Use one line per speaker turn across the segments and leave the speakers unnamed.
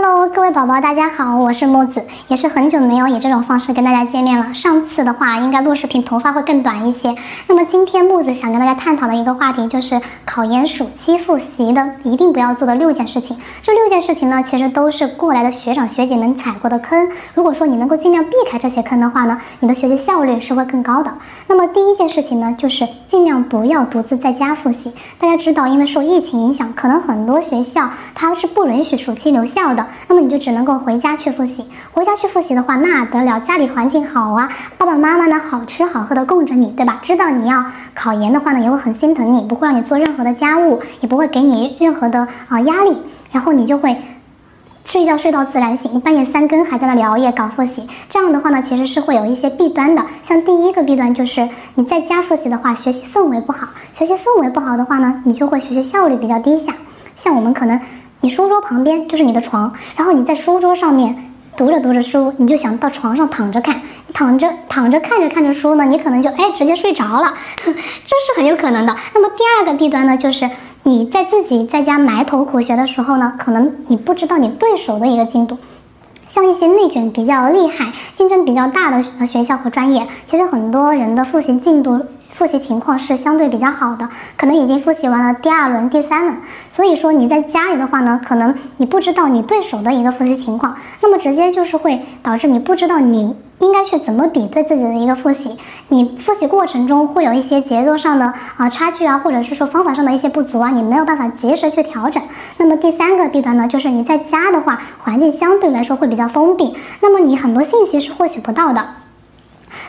Hello，各位宝宝，大家好，我是木子，也是很久没有以这种方式跟大家见面了。上次的话，应该录视频头发会更短一些。那么今天木子想跟大家探讨的一个话题，就是考研暑期复习的一定不要做的六件事情。这六件事情呢，其实都是过来的学长学姐们踩过的坑。如果说你能够尽量避开这些坑的话呢，你的学习效率是会更高的。那么第一件事情呢，就是尽量不要独自在家复习。大家知道，因为受疫情影响，可能很多学校它是不允许暑期留校的。那么你就只能够回家去复习。回家去复习的话，那得了，家里环境好啊，爸爸妈妈呢好吃好喝的供着你，对吧？知道你要考研的话呢，也会很心疼你，不会让你做任何的家务，也不会给你任何的啊压力，然后你就会睡觉睡到自然醒，半夜三更还在那里熬夜搞复习。这样的话呢，其实是会有一些弊端的。像第一个弊端就是你在家复习的话，学习氛围不好。学习氛围不好的话呢，你就会学习效率比较低下。像我们可能。书桌旁边就是你的床，然后你在书桌上面读着读着书，你就想到床上躺着看，躺着躺着看着看着书呢，你可能就哎直接睡着了，这是很有可能的。那么第二个弊端呢，就是你在自己在家埋头苦学的时候呢，可能你不知道你对手的一个进度。像一些内卷比较厉害、竞争比较大的学校和专业，其实很多人的复习进度、复习情况是相对比较好的，可能已经复习完了第二轮、第三轮。所以说你在家里的话呢，可能你不知道你对手的一个复习情况，那么直接就是会导致你不知道你。应该去怎么比对自己的一个复习？你复习过程中会有一些节奏上的啊差距啊，或者是说方法上的一些不足啊，你没有办法及时去调整。那么第三个弊端呢，就是你在家的话，环境相对来说会比较封闭，那么你很多信息是获取不到的。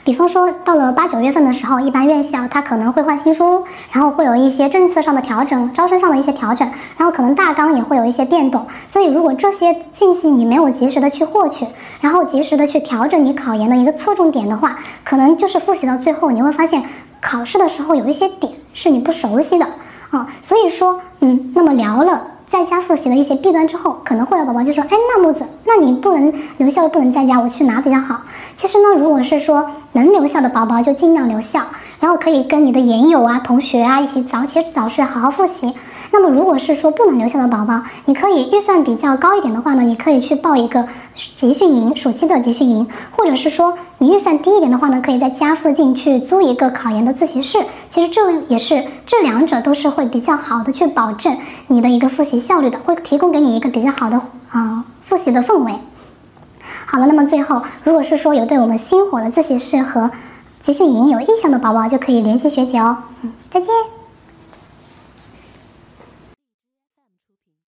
比方说，到了八九月份的时候，一般院校它可能会换新书，然后会有一些政策上的调整，招生上的一些调整，然后可能大纲也会有一些变动。所以，如果这些信息你没有及时的去获取，然后及时的去调整你考研的一个侧重点的话，可能就是复习到最后，你会发现考试的时候有一些点是你不熟悉的啊。所以说，嗯，那么聊了。在家复习的一些弊端之后，可能会有宝宝就说：“哎，那木子，那你不能留校不能在家，我去哪比较好？”其实呢，如果是说能留校的宝宝，就尽量留校，然后可以跟你的研友啊、同学啊一起早起早睡，好好复习。那么，如果是说不能留校的宝宝，你可以预算比较高一点的话呢，你可以去报一个集训营，暑期的集训营，或者是说你预算低一点的话呢，可以在家附近去租一个考研的自习室。其实这也是这两者都是会比较好的去保证你的一个复习效率的，会提供给你一个比较好的啊复习的氛围。好了，那么最后，如果是说有对我们星火的自习室和集训营有意向的宝宝，就可以联系学姐哦。嗯，再见。